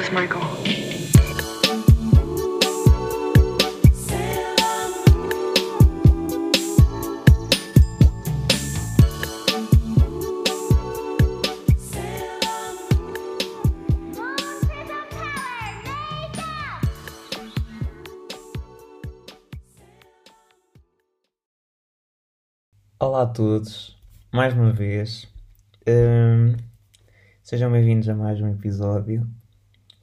with Michael. Olá a todos, mais uma vez. Hum, sejam bem-vindos a mais um episódio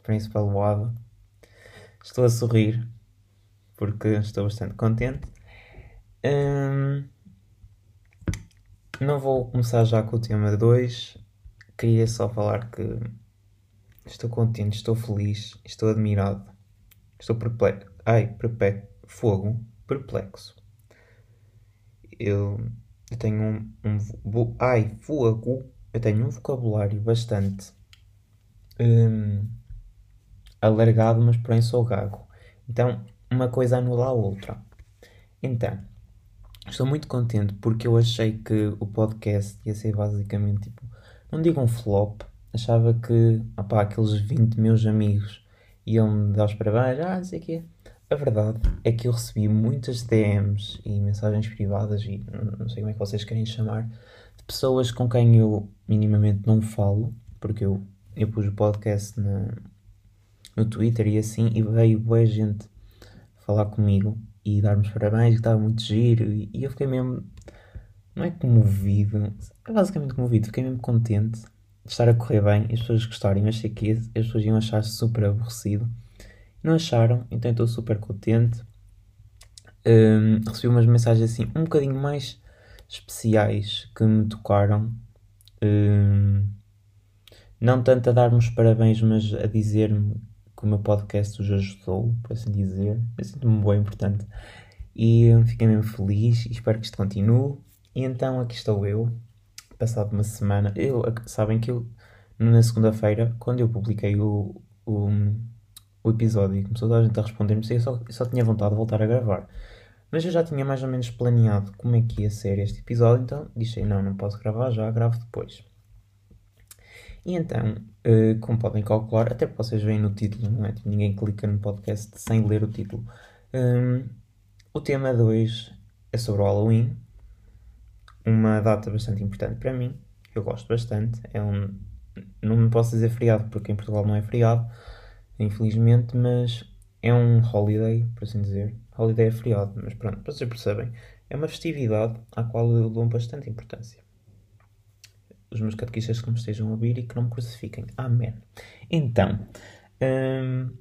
do Principal Wada. Estou a sorrir porque estou bastante contente. Hum, não vou começar já com o tema 2. Queria só falar que estou contente, estou feliz, estou admirado, estou perplexo. Ai, perplexo. Fogo, perplexo. Eu eu tenho um, um ai, fogo, eu tenho um vocabulário bastante hum, alargado, mas porém sou gago. Então, uma coisa anula a outra. Então, estou muito contente porque eu achei que o podcast ia ser basicamente tipo, não digo um flop, achava que opá, aqueles 20 meus amigos iam me dar os parabéns, ah, não sei o quê. A verdade é que eu recebi muitas DMs e mensagens privadas e não não sei como é que vocês querem chamar, de pessoas com quem eu minimamente não falo, porque eu, eu pus o podcast na, no Twitter e assim, e veio boa gente falar comigo e dar-me parabéns, que estava muito giro, e, e eu fiquei mesmo, não é comovido, é basicamente comovido, fiquei mesmo contente de estar a correr bem e as pessoas gostarem. Eu achei que as pessoas iam achar super aborrecido. Não acharam, então estou super contente. Hum, recebi umas mensagens assim um bocadinho mais especiais que me tocaram. Hum, não tanto a dar-me os parabéns, mas a dizer-me que o meu podcast os ajudou, por assim dizer. Eu sinto-me bem importante. E fiquei mesmo feliz e espero que isto continue. E então aqui estou eu, passado uma semana. Eu, sabem que eu, na segunda-feira, quando eu publiquei o, o, o episódio e começou toda a gente a responder-me, eu só, eu só tinha vontade de voltar a gravar. Mas eu já tinha mais ou menos planeado como é que ia ser este episódio, então disse: não, não posso gravar já, gravo depois. E então, eh, como podem calcular, até porque vocês veem no título, não é? Tipo, ninguém clica no podcast sem ler o título. Hum, o tema 2 é sobre o Halloween, uma data bastante importante para mim, eu gosto bastante. É um, não me posso dizer feriado, porque em Portugal não é feriado, infelizmente, mas é um holiday, por assim dizer. Holiday é feriado, mas pronto, para vocês percebem, é uma festividade à qual eu dou bastante importância. Os meus catequistas que me estejam a ouvir e que não me crucifiquem. Amém. Então, hum,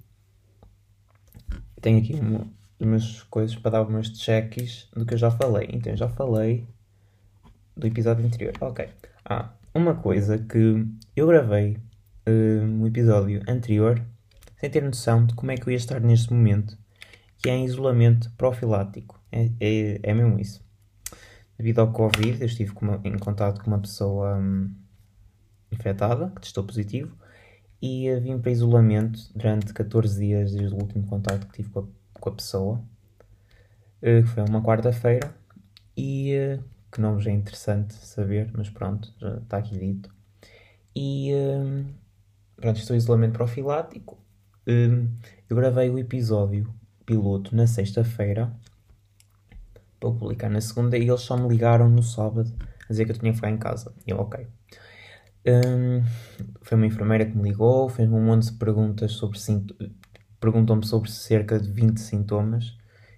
tenho aqui uma, umas coisas para dar umas cheques do que eu já falei. Então, eu já falei do episódio anterior. Ok. Ah, uma coisa que eu gravei hum, um episódio anterior sem ter noção de como é que eu ia estar neste momento, que é em isolamento profilático. É, é, é mesmo isso. Devido ao Covid, eu estive uma- em contato com uma pessoa hum, infectada, que testou positivo, e vim para isolamento durante 14 dias desde o último contato que tive com a, com a pessoa, eh, que foi uma quarta-feira, e eh, que não vos é interessante saber, mas pronto, já está aqui dito. E hum, pronto, estou em isolamento profilático. Hum, eu gravei o episódio piloto na sexta-feira para publicar na segunda e eles só me ligaram no sábado a dizer que eu tinha que ficar em casa. E eu, ok. Hum, foi uma enfermeira que me ligou, fez-me um monte de perguntas sobre. Perguntou-me sobre cerca de 20 sintomas.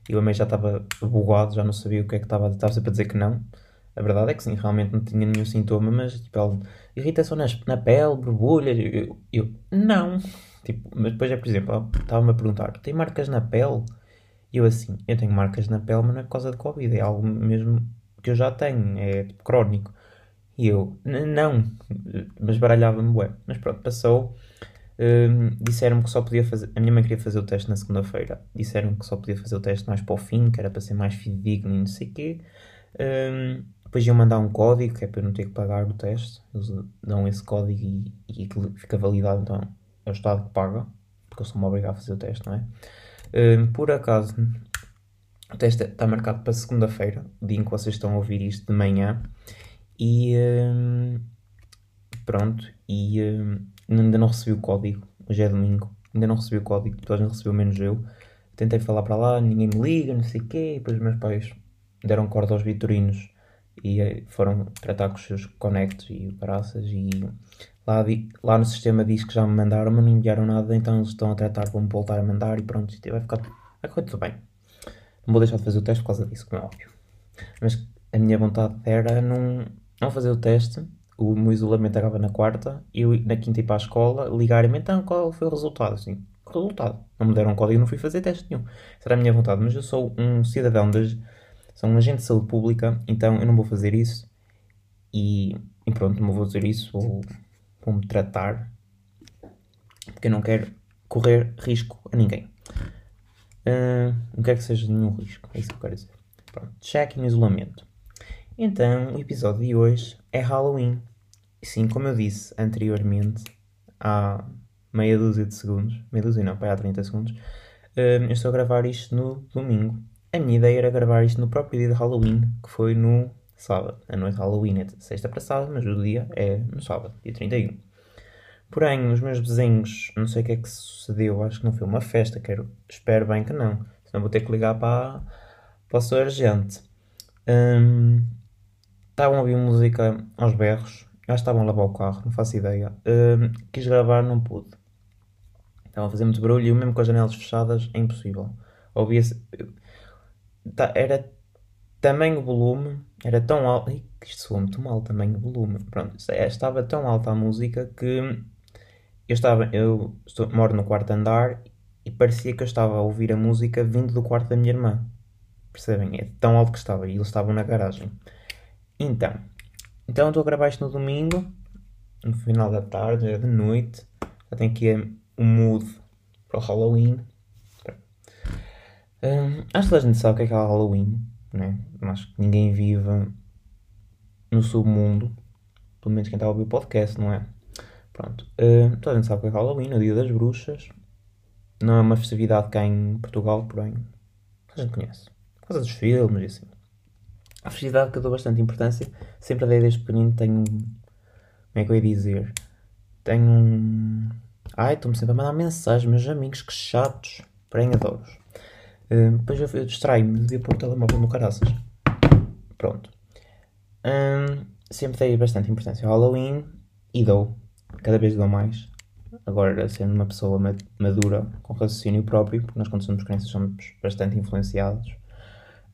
E eu também já estava bugado, já não sabia o que é que estava, estava sempre a dizer que não. A verdade é que sim, realmente não tinha nenhum sintoma, mas tipo, ela, irritação nas, na pele, borbulhas. Eu, eu, não. Tipo, mas depois é, por exemplo, estava-me a perguntar: tem marcas na pele? E eu assim, eu tenho marcas na pele, mas não é por causa de Covid, é algo mesmo que eu já tenho, é tipo crónico. E eu, "N- não, mas baralhava-me bué. Mas pronto, passou. Hum, disseram-me que só podia fazer. A minha mãe queria fazer o teste na segunda-feira. Disseram que só podia fazer o teste mais para o fim, que era para ser mais fidedigno e não sei o quê. Hum, depois iam mandar um código, que é para eu não ter que pagar o teste. Eles dão esse código e, e aquilo fica validado, então é o Estado que paga, porque eu sou-me obrigado a fazer o teste, não é? Hum, por acaso, o teste está marcado para segunda-feira, o dia em que vocês estão a ouvir isto de manhã. E hum, pronto, e hum, ainda não recebi o código. hoje é domingo, ainda não recebi o código, a gente recebeu menos eu. Tentei falar para lá, ninguém me liga, não sei o quê, e depois meus pais deram corda aos vitorinos e eh, foram tratar com os seus conectos e caraças e lá, lá no sistema diz que já me mandaram, mas não enviaram nada, então eles estão a tratar, vão-me voltar a mandar e pronto, vai ficar tudo bem. Não vou deixar de fazer o teste por causa disso, como é óbvio. Mas a minha vontade era não, não fazer o teste, o meu isolamento acaba na quarta, e na quinta ir para a escola, ligarem-me, então qual foi o resultado? Assim, resultado. Não me deram código, não fui fazer teste nenhum. Era a minha vontade, mas eu sou um cidadão das sou um agente de saúde pública, então eu não vou fazer isso. E, e pronto, não vou fazer isso, vou, me tratar, porque eu não quero correr risco a ninguém. Uh, não quero que seja nenhum risco, é isso que eu quero dizer. Pronto, check in isolamento. Então, o episódio de hoje é Halloween. Sim, como eu disse anteriormente, há meia dúzia de segundos, meia dúzia não, para há 30 segundos, uh, eu estou a gravar isto no domingo, a minha ideia era gravar isto no próprio dia de Halloween, que foi no sábado. A noite de Halloween é de sexta para sábado, mas o dia é no sábado, dia 31. Porém, os meus desenhos, não sei o que é que sucedeu, acho que não foi uma festa, quero, espero bem que não. Senão vou ter que ligar para, para o seu agente. Um, estavam a ouvir música aos berros, já estavam a lavar o carro, não faço ideia. Um, quis gravar, não pude. Estavam a fazer muito barulho e mesmo com as janelas fechadas é impossível. Ouvia-se tá, era tamanho volume, era tão alto. Isto soa muito mal, tamanho volume. Pronto, é, estava tão alta a música que eu estava. Eu estou, moro no quarto andar e parecia que eu estava a ouvir a música vindo do quarto da minha irmã. Percebem? É tão alto que estava e eles estavam na garagem. Então, então estou a gravar isto no domingo, no final da tarde, é de noite. Já tenho aqui o mood para o Halloween. Um, acho que a gente sabe o que é, que é Halloween, né? Acho que ninguém vive no submundo, pelo menos quem está a ouvir o podcast, não é? Pronto, uh, toda a gente sabe que é Halloween, o Dia das Bruxas. Não é uma festividade cá em Portugal, porém, a gente conhece. Por causa dos filmes e assim. A festividade que eu dou bastante importância, sempre dei desde pequenino, tenho. Como é que eu ia dizer? Tenho um. Ai, estou-me sempre a mandar mensagens, meus amigos, que chatos. Porém, adoro-os. Uh, depois eu, eu distraio-me, devia pôr o telemóvel no caraças. Pronto. Um, sempre dei bastante importância ao Halloween e dou. Cada vez dou mais. Agora, sendo uma pessoa madura, com raciocínio próprio, porque nós, quando somos crianças, somos bastante influenciados.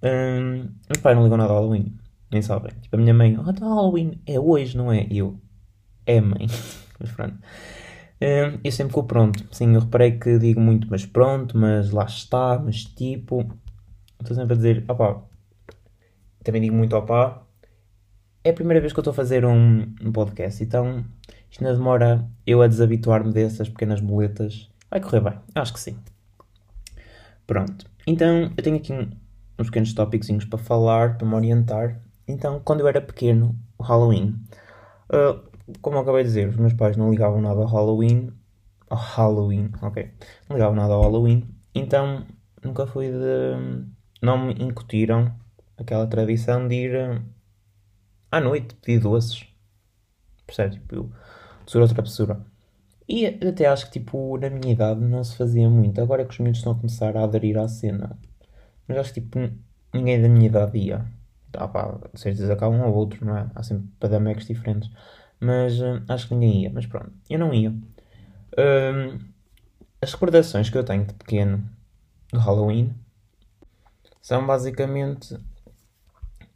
Um, meus pais não ligam nada ao Halloween. Nem sabem. Tipo, a minha mãe, oh, Halloween é hoje, não é? E eu, é mãe. Mas pronto. Eu sempre com pronto. Sim, eu reparei que digo muito, mas pronto, mas lá está, mas tipo. Estou sempre a dizer, opá. Também digo muito opá. É a primeira vez que eu estou a fazer um, um podcast, então isto não demora eu a desabituar-me dessas pequenas boletas. Vai correr bem, acho que sim. Pronto. Então eu tenho aqui uns pequenos tópicos para falar, para me orientar. Então, quando eu era pequeno, o Halloween. Uh, como acabei de dizer, os meus pais não ligavam nada ao Halloween. Ao Halloween, ok. Não ligavam nada ao Halloween. Então nunca fui de. Não me incutiram aquela tradição de ir eh, à noite pedir doces. Percebe? Tipo, tesoura outra pessoa. E até acho que, tipo, na minha idade não se fazia muito. Agora é que os miúdos estão a começar a aderir à cena. Mas acho que, tipo, ninguém da minha idade ia. Ah pá, que há um ou outro, não é? Há sempre padamecos diferentes mas uh, acho que ninguém ia. Mas pronto, eu não ia. Uh, as recordações que eu tenho de pequeno do Halloween são basicamente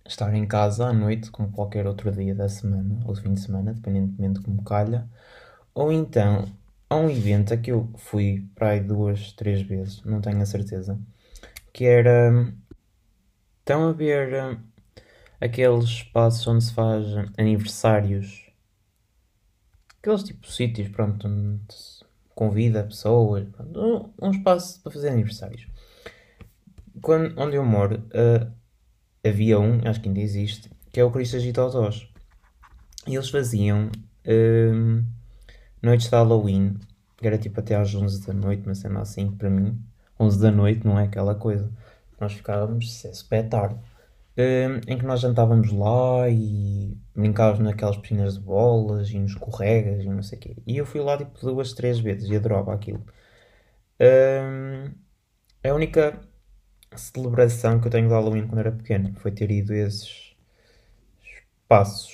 estar em casa à noite, como qualquer outro dia da semana ou fim de semana, dependentemente de como calha, ou então a um evento a que eu fui para aí duas, três vezes, não tenho a certeza, que era. Estão a ver uh, aqueles espaços onde se faz aniversários aqueles tipo sítios, pronto, onde se convida pessoas, pronto, um, um, espaço para fazer aniversários. Quando, onde eu moro, uh, havia um, acho que ainda existe, que é o Cristo Agitadores. E eles faziam uh, noites de Halloween, que era tipo até às 11 da noite, mas sendo assim, para mim, 11 da noite não é aquela coisa. Nós ficávamos, é super tarde. Hum, em que nós jantávamos lá e brincávamos naquelas piscinas de bolas e nos corregas e não sei o quê. E eu fui lá tipo duas, três vezes e adorava aquilo. Hum, a única celebração que eu tenho de Halloween quando era pequeno foi ter ido esses espaços.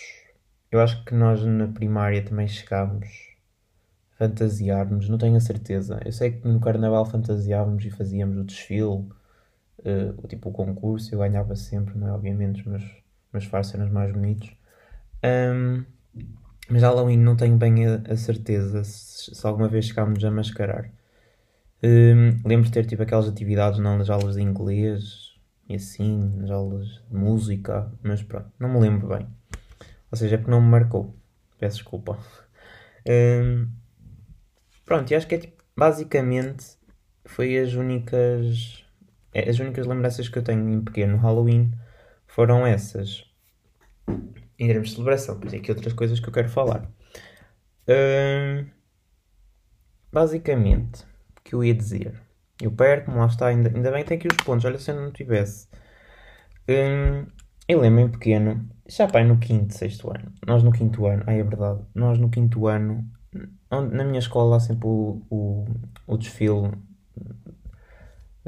Eu acho que nós na primária também chegámos a fantasiarmos, não tenho a certeza. Eu sei que no carnaval fantasiávamos e fazíamos o desfile, uh, tipo o concurso, eu ganhava sempre, não é? Obviamente, os meus, meus eram os mais bonitos. Um, mas Halloween não tenho bem a, a certeza se, se, alguma vez chegámos a mascarar. Um, lembro de ter tipo aquelas atividades nas aulas de inglês e assim, nas aulas de música, mas pronto, não me lembro bem. Ou seja, é porque não me marcou. Peço desculpa. Um, pronto, e acho que é tipo, basicamente foi as únicas as únicas lembranças que eu tenho em pequeno Halloween foram essas. Em termos de celebração, pois é aqui outras coisas que eu quero falar. Um, basicamente, que eu ia dizer. Eu perco-me, lá está, ainda, ainda bem que tem aqui os pontos, olha se eu não tivesse. Hum, eu lembro em pequeno, já pai no quinto, sexto ano. Nós no quinto ano, ai é verdade, nós no quinto ano, na minha escola há sempre o, o, o desfile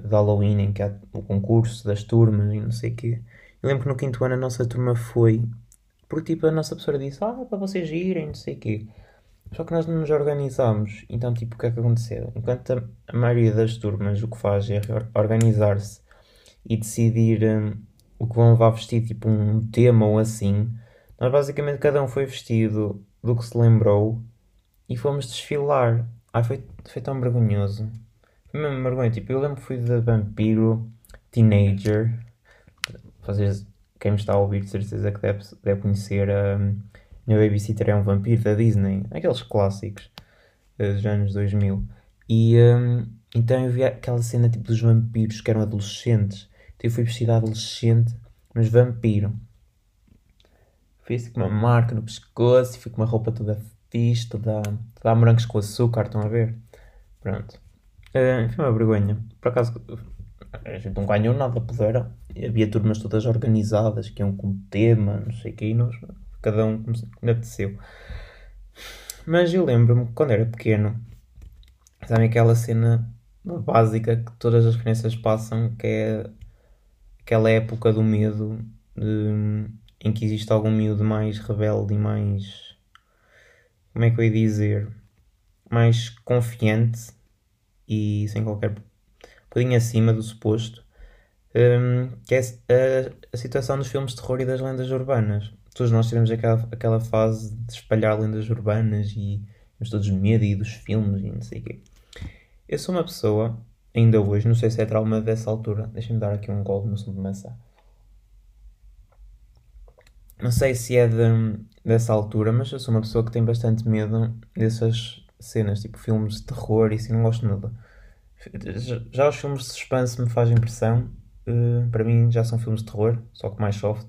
de Halloween em que há o concurso das turmas e não sei o quê. Eu lembro que no quinto ano a nossa turma foi, porque tipo a nossa professora disse, ah, para vocês irem, não sei o quê. Só que nós não nos organizámos. Então, tipo, o que é que aconteceu? Enquanto a, a maioria das turmas o que faz é organizar-se e decidir um, o que vão levar vestido, tipo um tema ou assim, nós basicamente cada um foi vestido do que se lembrou e fomos desfilar. Ai, foi, foi tão vergonhoso. Mesmo vergonha. Tipo, eu lembro que fui de vampiro, teenager. Fazer, quem me está a ouvir, de certeza que deve, deve conhecer a. Um, meu Babysitter é um vampiro da Disney, aqueles clássicos eh, dos anos 2000. E um, então eu vi aquela cena tipo dos vampiros que eram adolescentes. Então eu fui vestido adolescente, mas vampiro. Fiz com uma marca no pescoço e fui com uma roupa toda fixe, toda, toda a morangos com açúcar, estão a ver? Pronto. Uh, foi uma vergonha. Por acaso, a gente não ganhou nada, pudera. Havia turmas todas organizadas que iam com tema, não sei o que, e nós cada um como lhe apeteceu. Mas eu lembro-me quando era pequeno, sabem aquela cena básica que todas as crianças passam, que é aquela época do medo de, em que existe algum miúdo mais rebelde e mais. Como é que eu ia dizer? Mais confiante e sem qualquer. bocadinho acima do suposto. Um, que é a, a situação dos filmes de terror e das lendas urbanas todos nós tivemos aquela, aquela fase de espalhar lendas urbanas e temos todos medo e dos filmes e não sei o quê. Eu sou uma pessoa, ainda hoje, não sei se é trauma dessa altura, deixem-me dar aqui um gol no sumo de maçã. Não sei se é de, dessa altura, mas eu sou uma pessoa que tem bastante medo dessas cenas, tipo filmes de terror e assim, não gosto nada. Já os filmes de suspense me fazem impressão, uh, para mim já são filmes de terror, só que mais soft.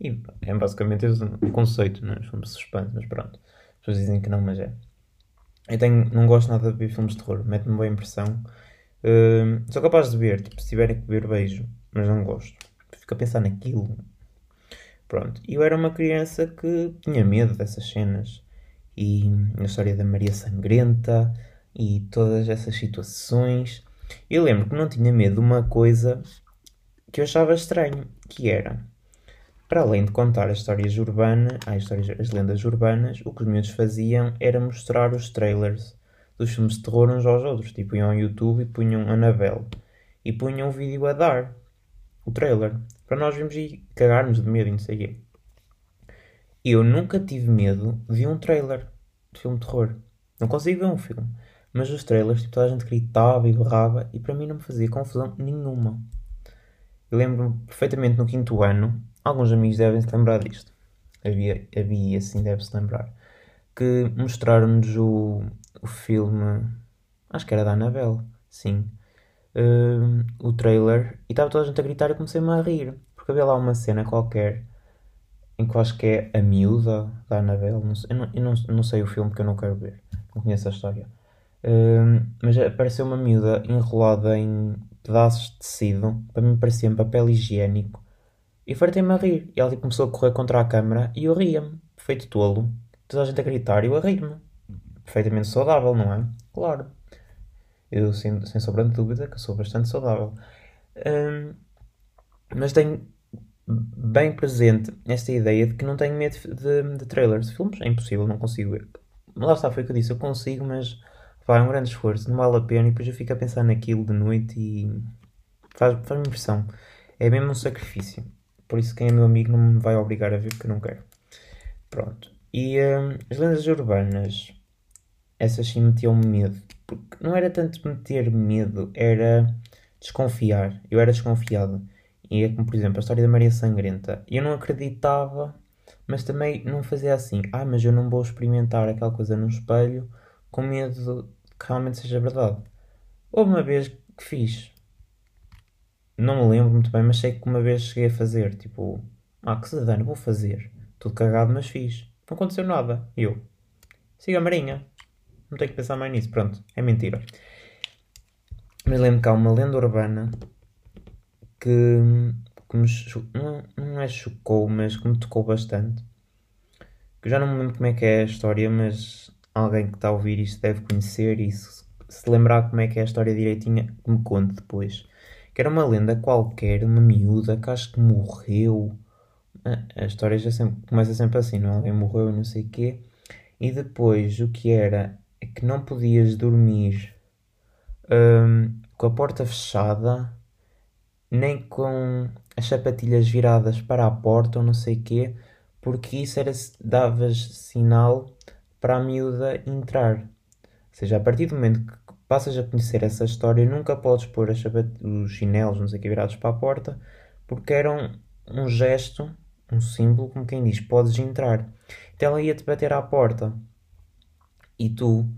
E é basicamente esse o conceito, não é? Filmes de suspense, mas pronto. As pessoas dizem que não, mas é. Eu tenho, não gosto nada de ver filmes de terror, mete-me boa impressão. Uh, sou capaz de ver, tipo, se tiverem que ver, beijo, mas não gosto. Fico a pensar naquilo. Pronto. Eu era uma criança que tinha medo dessas cenas. E a história da Maria Sangrenta e todas essas situações. Eu lembro que não tinha medo de uma coisa que eu achava estranho, que era para além de contar as histórias urbanas, as, histórias, as lendas urbanas, o que os miúdos faziam era mostrar os trailers dos filmes de terror uns aos outros. Tipo, iam ao YouTube e punham Annabelle. E punham o vídeo a dar. O trailer. Para nós virmos e cagarmos de medo e não sei o quê. Eu nunca tive medo de um trailer de filme de terror. Não consigo ver um filme. Mas os trailers, tipo, toda a gente gritava e berrava e para mim não me fazia confusão nenhuma. Eu lembro-me perfeitamente no quinto ano alguns amigos devem se lembrar disto. Havia, havia assim, deve-se lembrar. Que mostraram-nos o, o filme. Acho que era da Annabelle, sim. Uh, o trailer e estava toda a gente a gritar e comecei-me a rir. Porque havia lá uma cena qualquer em que eu acho que é a miúda da Annabelle. Não sei, eu, não, eu não, não, sei o filme porque eu não quero ver. Não conheço a história. Uh, mas apareceu uma miúda enrolada em pedaços de tecido. Para mim parecia papel higiênico E fartei-me a rir. E ela tipo, começou a correr contra a câmara e eu ria-me, feito tolo. Toda a gente a gritar e eu a rir-me. Perfeitamente saudável, não é? Claro. Eu, sem, sem sombra dúvida, que sou bastante saudável. Hum, mas tenho bem presente esta ideia de que não tenho medo de, de trailers de filmes. É impossível, não consigo. Lá está, foi o que eu disse. Eu consigo, mas é um grande esforço. Não vale a pena. E depois eu fico a pensar naquilo de noite e faz, faz-me impressão. É mesmo um sacrifício. Por isso, quem é meu amigo não me vai obrigar a ver porque eu não quero. Pronto. E hum, as lendas urbanas, essas sim metiam-me medo. Porque não era tanto meter medo, era desconfiar. Eu era desconfiado. E é como, por exemplo, a história da Maria Sangrenta. Eu não acreditava, mas também não fazia assim. Ah, mas eu não vou experimentar aquela coisa no espelho com medo que realmente seja verdade. Houve uma vez que fiz. Não me lembro muito bem, mas sei que uma vez cheguei a fazer. Tipo, ah, que se dane, vou fazer. Tudo cagado, mas fiz. Não aconteceu nada. E eu, siga a Marinha. Não tenho que pensar mais nisso. Pronto, é mentira. Mas lembro que há uma lenda urbana que, que me não, não é chocou, mas que me tocou bastante. Que eu já não me lembro como é que é a história, mas alguém que está a ouvir isto deve conhecer e se, se lembrar como é que é a história direitinha, que me conte depois. Que era uma lenda qualquer, uma miúda que acho que morreu. A, a história já sempre, começa sempre assim, não? É? Alguém morreu e não sei o quê. E depois o que era é que não podias dormir um, com a porta fechada nem com as sapatilhas viradas para a porta ou não sei quê, porque isso era davas sinal para a miúda entrar. Ou seja, a partir do momento que passas a conhecer essa história, nunca podes pôr os chinelos, não sei que, virados para a porta, porque eram um, um gesto, um símbolo, como quem diz, podes entrar. Então ela ia-te bater à porta. E tu,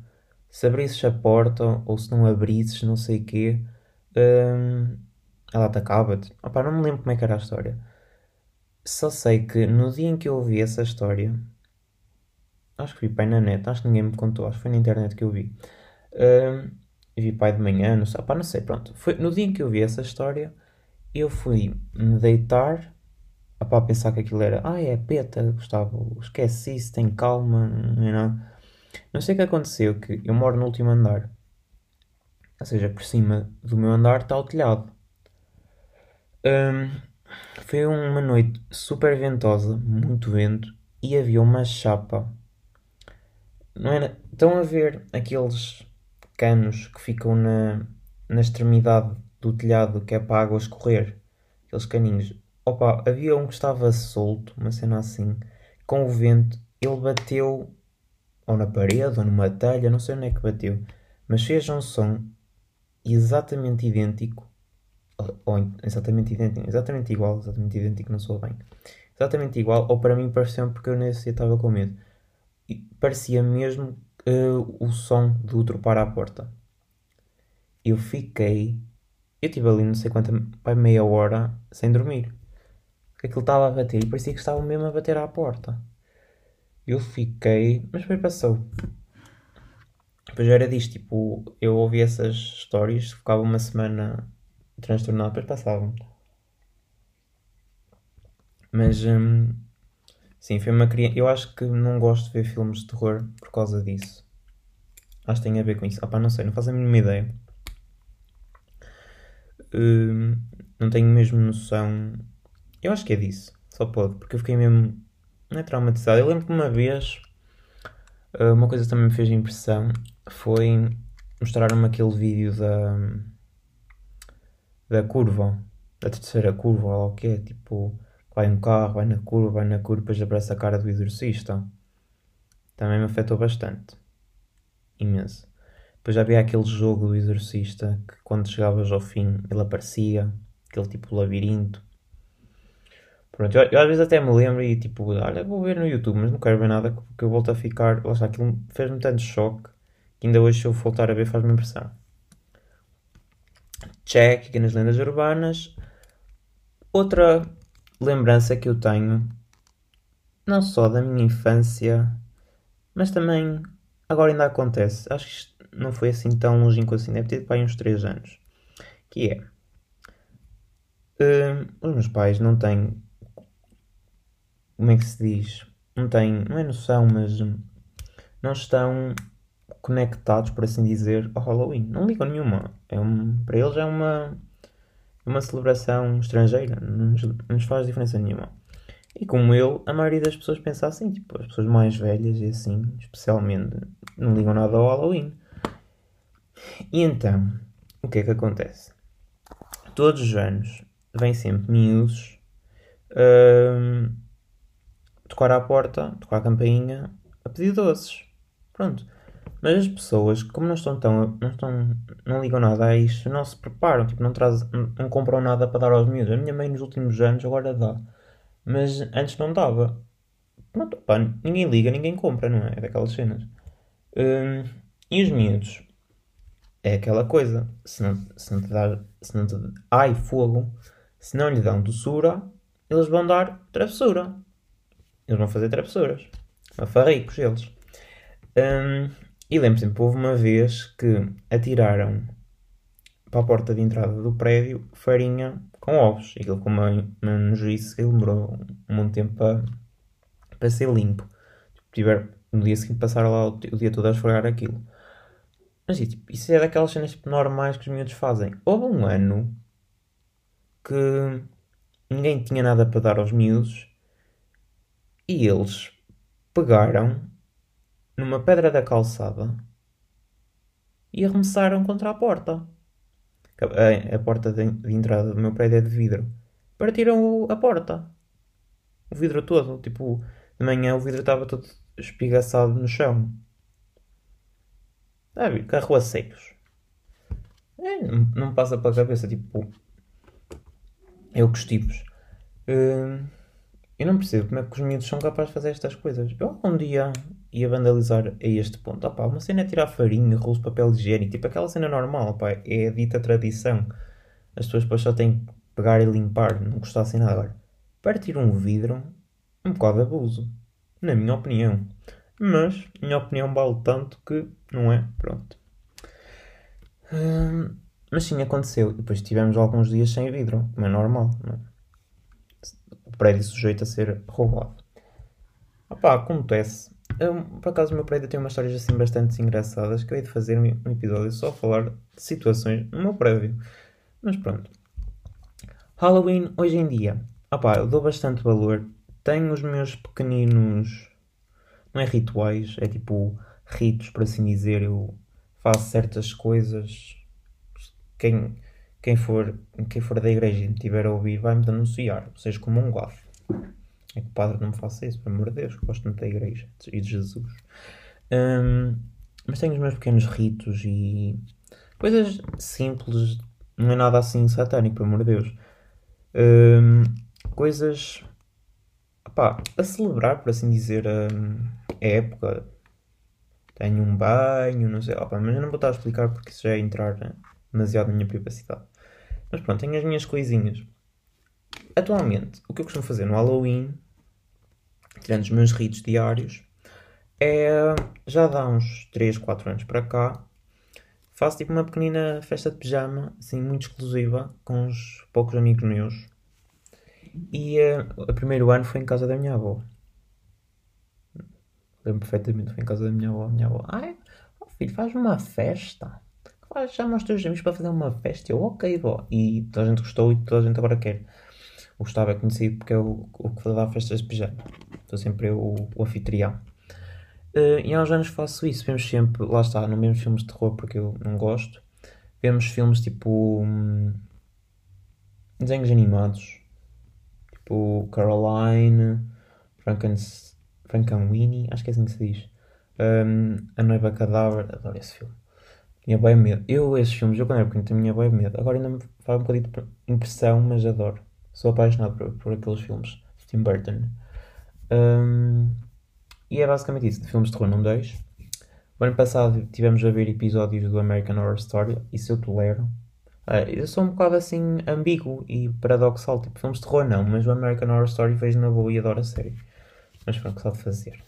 se abrisses a porta, ou se não abrisses, não sei o quê, hum, ela atacava-te. Opá, não me lembro como é que era a história. Só sei que no dia em que eu ouvi essa história, acho que vi pai na net, acho que ninguém me contou, acho que foi na internet que eu vi. Uh, vi pai de manhã, não sei, opá, não sei, pronto. Foi no dia em que eu vi essa história, eu fui me deitar, opá, a pensar que aquilo era, ah, é peta, Gustavo, esquece isso, tem calma, não é nada. Não sei o que aconteceu, que eu moro no último andar. Ou seja, por cima do meu andar está o telhado. Um, foi uma noite super ventosa, muito vento, e havia uma chapa. Não era? Estão a ver aqueles canos que ficam na, na extremidade do telhado que é para a água escorrer? Aqueles caninhos. Opa, havia um que estava solto, uma cena assim, com o vento, ele bateu ou na parede ou numa telha, não sei onde é que bateu, mas fez um som exatamente idêntico ou exatamente idêntico, exatamente igual, exatamente idêntico, não sou bem. Exatamente igual, ou para mim pareceu porque eu nesse dia estava com medo. E parecia mesmo uh, o som do tropar à porta. Eu fiquei, eu estive ali não sei quanta, meia hora sem dormir. Porque aquilo estava a bater e parecia que estava mesmo a bater à porta. Eu fiquei, mas depois passou. Depois era disto, tipo, eu ouvi essas histórias, ficava uma semana transtornado, depois passava. Mas, hum, sim, foi uma criança. Eu acho que não gosto de ver filmes de terror por causa disso. Acho que tem a ver com isso. Ah, pá, não sei, não faço a mínima ideia. Hum, não tenho mesmo noção. Eu acho que é disso. Só pode, porque eu fiquei mesmo. Não é traumatizado. Eu lembro que uma vez. Uh, uma coisa que também me fez impressão foi mostrar-me aquele vídeo da da curva, da terceira curva, ou o que é, tipo, vai um carro, vai na curva, vai na curva, depois aparece a cara do exorcista. Também me afetou bastante. Imenso. Depois já havia aquele jogo do exorcista que quando chegavas ao fim ele aparecia, aquele tipo labirinto. Pronto, eu, eu, às vezes até me lembro e tipo, olha, vou ver no YouTube, mas não quero ver nada porque eu volto a ficar. Lá está, aquilo fez-me tanto choque que ainda hoje se eu voltar a ver faz-me impressão check aqui nas lendas urbanas. Outra lembrança que eu tenho, não só da minha infância, mas também agora ainda acontece. Acho que isto não foi assim tão longínquo assim, deve ter para aí uns 3 anos. Que é. Uh, os meus pais não têm como é que se diz? Não têm, não é noção, mas não estão conectados, por assim dizer, ao Halloween. Não ligam nenhuma. É um, para eles é uma, uma celebração estrangeira. Não nos, não nos faz diferença nenhuma. E como eu, a maioria das pessoas pensa assim, tipo, as pessoas mais velhas e assim, especialmente, não ligam nada ao Halloween. E então, o que é que acontece? Todos os anos vêm sempre miúdos hum, tocar à porta, tocar a campainha, a pedir doces. Pronto. Mas as pessoas, como não estão tão. não, estão, não ligam nada a isto, não se preparam, tipo, não, traz, não, não compram nada para dar aos miúdos. A minha mãe nos últimos anos agora dá. Mas antes não dava. Pronto, pá, ninguém liga, ninguém compra, não é? É daquelas cenas. Hum, e os miúdos? É aquela coisa. Se não, se não te dá. Se não te, ai, fogo. Se não lhe dão doçura, eles vão dar travessura. Eles vão fazer travessuras. Mafarricos eles. Hum, e lembro-me, houve uma vez que atiraram para a porta de entrada do prédio farinha com ovos. Aquilo com uma, nojice que demorou um monte de tempo para, para ser limpo. Tipo, tiver, no dia seguinte passaram lá o, o dia todo a esfregar aquilo. Mas tipo, isso é daquelas cenas tipo, normais que os miúdos fazem. Houve um ano que ninguém tinha nada para dar aos miúdos e eles pegaram numa pedra da calçada e arremessaram contra a porta. A, a porta de, de, entrada do meu prédio é de vidro. Partiram o, a porta. O vidro todo. Tipo, de manhã o vidro estava todo espigaçado no chão. Está? Carroaceiros. É, não, não passa pela cabeça, tipo. Eu que os tipos. Uh, eu não percebo como é que os miúdos são capazes de fazer estas coisas. Eu um dia ia vandalizar a este ponto. Opa, uma cena é tirar farinha, rolos de papel higiênico, tipo aquela cena normal, opa, é a dita tradição. As pessoas depois só têm que pegar e limpar, não gostassem nada. Agora, partir um vidro, um bocado de abuso, na minha opinião. Mas, minha opinião vale tanto que não é, pronto. Hum, mas sim, aconteceu. E depois tivemos alguns dias sem vidro, como é normal, não é? o prédio sujeito a ser roubado. Opá, acontece. Eu, por acaso o meu prédio tem umas histórias assim bastante engraçadas que eu hei de fazer um, episódio só a falar de situações no meu prédio. Mas pronto. Halloween hoje em dia. Opá, eu dou bastante valor. Tenho os meus pequeninos. Não é rituais, é tipo ritos, por assim dizer. Eu faço certas coisas. Quem, quem for, quem for da igreja e me tiver a ouvir vai-me denunciar, seja como um gafo. É que o padre não me faça isso, pelo amor de Deus, gosto muito da igreja e de Jesus. Um, mas tenho os meus pequenos ritos e coisas simples, não é nada assim satânico, pelo amor de Deus. Um, coisas opá, a celebrar, por assim dizer, a, a época. Tenho um banho, não sei, mas eu não vou estar a explicar porque isso já é entrar demasiado na minha privacidade. Mas pronto, tenho as minhas coisinhas. Atualmente, o que eu costumo fazer no Halloween, tirando os meus ritos diários, é. Já dá uns 3, 4 anos para cá, faço tipo uma pequenina festa de pijama, assim, muito exclusiva, com uns poucos amigos meus. E uh, o primeiro ano foi em casa da minha avó. Lembro perfeitamente, foi em casa da minha avó. Minha avó, ai, oh filho, faz uma festa ah, chama os teus amigos para fazer uma festa. Eu, ok, vó. E toda a gente gostou e toda a gente agora quer. O Gustavo é conhecido porque é o, o que dá festas de pijama. Estou sempre eu o, o anfitrião. Uh, e há uns anos faço isso. Vemos sempre, lá está, não vemos filmes de terror porque eu não gosto. Vemos filmes tipo. Hum, desenhos animados. Tipo Caroline, Frankenweenie, acho que é assim que se diz. Um, a Noiva Cadáver, adoro esse filme. Tinha bem medo. Eu, esses filmes, eu quando era pequeno tinha bem medo. Agora ainda me faz um bocadinho de impressão, mas adoro. Sou apaixonado por, por aqueles filmes de Tim Burton. Um, e é basicamente isso. De filmes de terror não deixo. O ano passado tivemos a ver episódios do American Horror Story. Isso eu tolero. Uh, eu sou um bocado assim ambíguo e paradoxal. Tipo, filmes de terror não, mas o American Horror Story vejo na boa e adoro a série. Mas pronto, que só de fazer.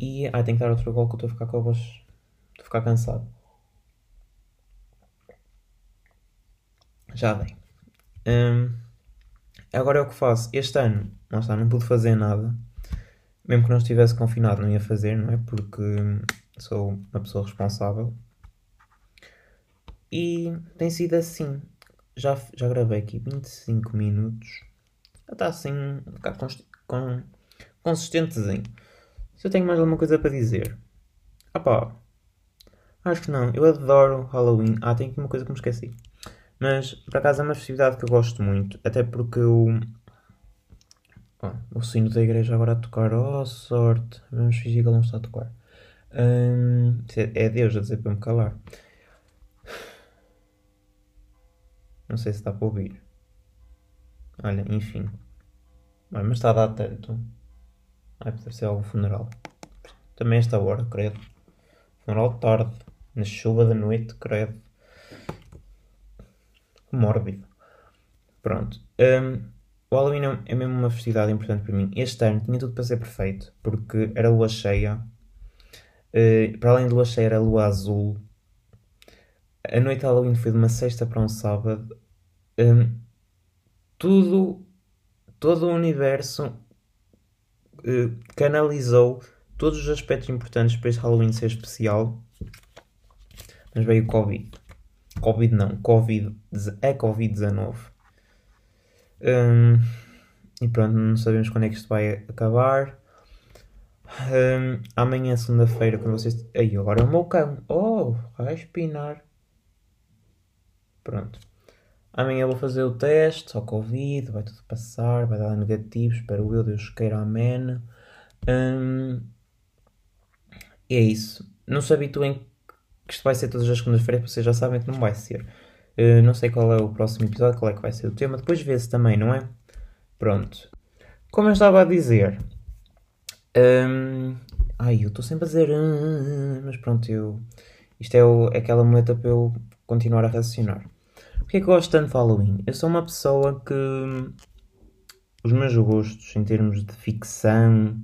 E. Ah, tem que dar outro gol que eu estou a ficar com a voz Estou a ficar cansado. Já dei. Um, agora é o que faço. Este ano, não está, não pude fazer nada. Mesmo que não estivesse confinado, não ia fazer, não é? Porque sou uma pessoa responsável. E tem sido assim. Já, já gravei aqui 25 minutos. Está assim, um bocado com, consistentezinho. Se eu tenho mais alguma coisa para dizer. Ah pá. Acho que não. Eu adoro Halloween. Ah, tem aqui uma coisa que me esqueci. Mas, por acaso, é uma festividade que eu gosto muito. Até porque o... Oh, o sino da igreja agora a tocar. Oh, sorte. Vamos fingir que ele não está a tocar. Hum, é Deus a dizer para me calar. Não sei se está para ouvir. Olha, enfim. Mas está a dar tanto. Ai, deve ser algum funeral. Também esta hora, credo. Funeral de tarde. Na chuva da noite, credo. Mórbido. Pronto. Um, o Halloween é mesmo uma festividade importante para mim. Este ano tinha tudo para ser perfeito, porque era lua cheia. Uh, para além de lua cheia, era lua azul. A noite de Halloween foi de uma sexta para um sábado. Um, tudo, todo o universo uh, canalizou todos os aspectos importantes para este Halloween ser especial. Mas veio o Covid. Covid não, Covid é Covid-19. Um, e pronto, não sabemos quando é que isto vai acabar. Um, amanhã, segunda-feira, quando vocês. Aí, agora é o meu cão. Oh, vai espinar. Pronto. Amanhã vou fazer o teste ao Covid, vai tudo passar, vai dar negativo, espero eu, Deus queira, amém. Um, é isso. Não se habituem que isto vai ser todas as segundas-feiras, vocês já sabem que não vai ser. Uh, não sei qual é o próximo episódio, qual é que vai ser o tema, depois vê-se também, não é? Pronto. Como eu estava a dizer. Um, ai, eu estou sempre a dizer. Uh, mas pronto, eu. Isto é o, aquela muleta para eu continuar a raciocinar. Porquê é que eu gosto tanto de Halloween? Eu sou uma pessoa que. Os meus gostos, em termos de ficção,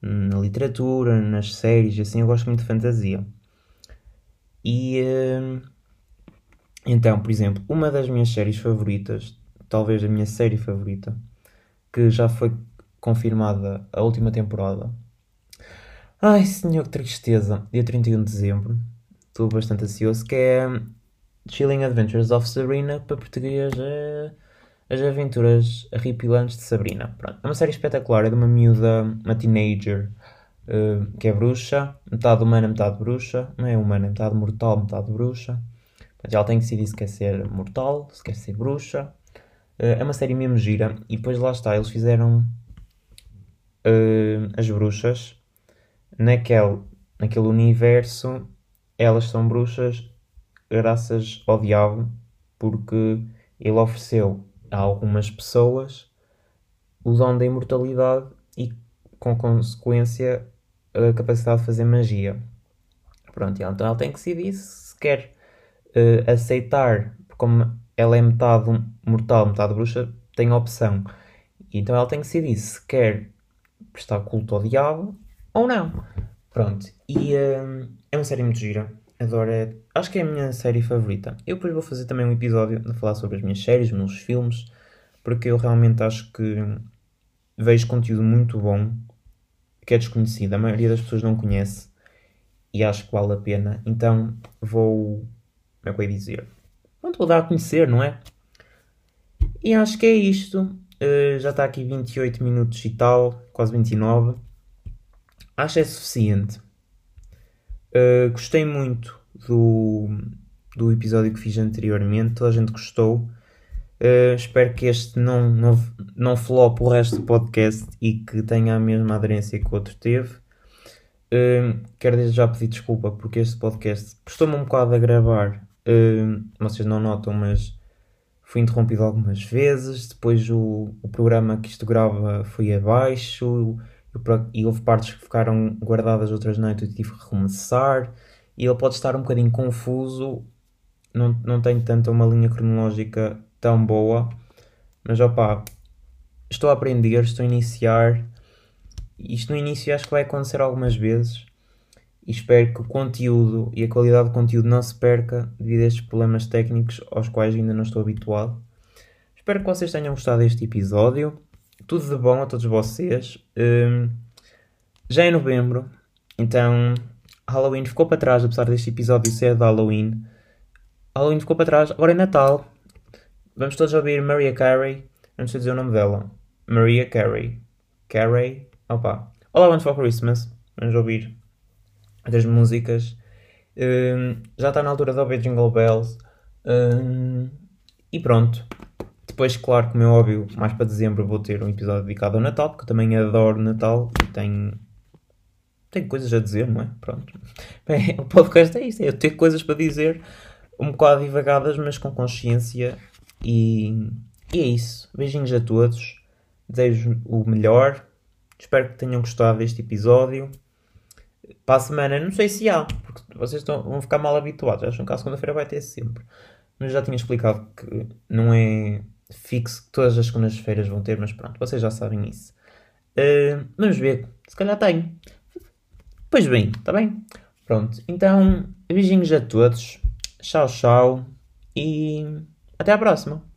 na literatura, nas séries, assim, eu gosto muito de fantasia. E uh, então, por exemplo, uma das minhas séries favoritas, talvez a minha série favorita, que já foi confirmada a última temporada. Ai senhor, que tristeza! Dia 31 de dezembro, estou bastante ansioso, que é Chilling Adventures of Sabrina, para português é As Aventuras Arrepilantes de Sabrina. Pronto. É uma série espetacular, é de uma miúda, uma teenager, uh, que é bruxa, metade humana, metade bruxa, não é humana, metade mortal, metade bruxa. Portanto, ela tem que decidir se quer ser mortal, se quer ser bruxa. Uh, é uma série mesmo gira, e depois lá está, eles fizeram uh, as bruxas naquele, naquele universo, elas são bruxas graças ao diabo, porque ele ofereceu a algumas pessoas o dom da imortalidade e, com consequência, a capacidade de fazer magia. Pronto, então ela tem que decidir se quer uh, aceitar, como ela é metade mortal, metade bruxa, tem opção. Então ela tem que decidir se quer prestar culto ao diabo ou não. Pronto, e uh, é uma série muito gira. Adoro, é, acho que é a minha série favorita. Eu depois vou fazer também um episódio a falar sobre as minhas séries, meus filmes, porque eu realmente acho que vejo conteúdo muito bom que é desconhecido, a maioria das pessoas não conhece e acho que vale a pena. Então vou. Como é que eu ia dizer? Pronto, vou dar a conhecer, não é? E acho que é isto. Uh, já está aqui 28 minutos e tal, quase 29. Acho que é suficiente. Uh, gostei muito do, do episódio que fiz anteriormente, toda a gente gostou. Uh, espero que este não, não, não flop o resto do podcast e que tenha a mesma aderência que o outro teve. Uh, quero desde já pedir desculpa porque este podcast custou-me um bocado a gravar. Uh, vocês não notam, mas fui interrompido algumas vezes. Depois o, o programa que isto grava foi abaixo e houve partes que ficaram guardadas, outras não, então eu tive que recomeçar. E ele pode estar um bocadinho confuso, não, não tem tanto uma linha cronológica tão boa. Mas opá, estou a aprender, estou a iniciar. Isto no início acho que vai acontecer algumas vezes. E espero que o conteúdo e a qualidade do conteúdo não se perca devido a estes problemas técnicos aos quais ainda não estou habituado. espero que vocês tenham gostado deste episódio. Tudo de bom a todos vocês. Um, já é novembro, então Halloween ficou para trás, apesar deste episódio ser de Halloween. Halloween ficou para trás, agora é Natal. Vamos todos ouvir Maria Carey. Não sei dizer o nome dela. Maria Carey. Carey. Opa. I Want for Christmas. Vamos ouvir das músicas. Um, já está na altura de ouvir Jingle Bells. Um, e pronto. Depois, claro, como é óbvio, mais para dezembro vou ter um episódio dedicado ao Natal, porque eu também adoro Natal e tenho, tenho coisas a dizer, não é? Pronto. Bem, o podcast é isto, é eu ter coisas para dizer, um bocado divagadas, mas com consciência. E, e é isso. Beijinhos a todos. Desejo o melhor. Espero que tenham gostado deste episódio. Para a semana, não sei se há, porque vocês estão, vão ficar mal habituados. Acham que a segunda-feira vai ter sempre. Mas já tinha explicado que não é fixo que todas as segundas-feiras vão ter, mas pronto, vocês já sabem isso. Uh, vamos ver, se calhar tenho. Pois bem, está bem? Pronto, então beijinhos a todos, tchau, tchau e até à próxima.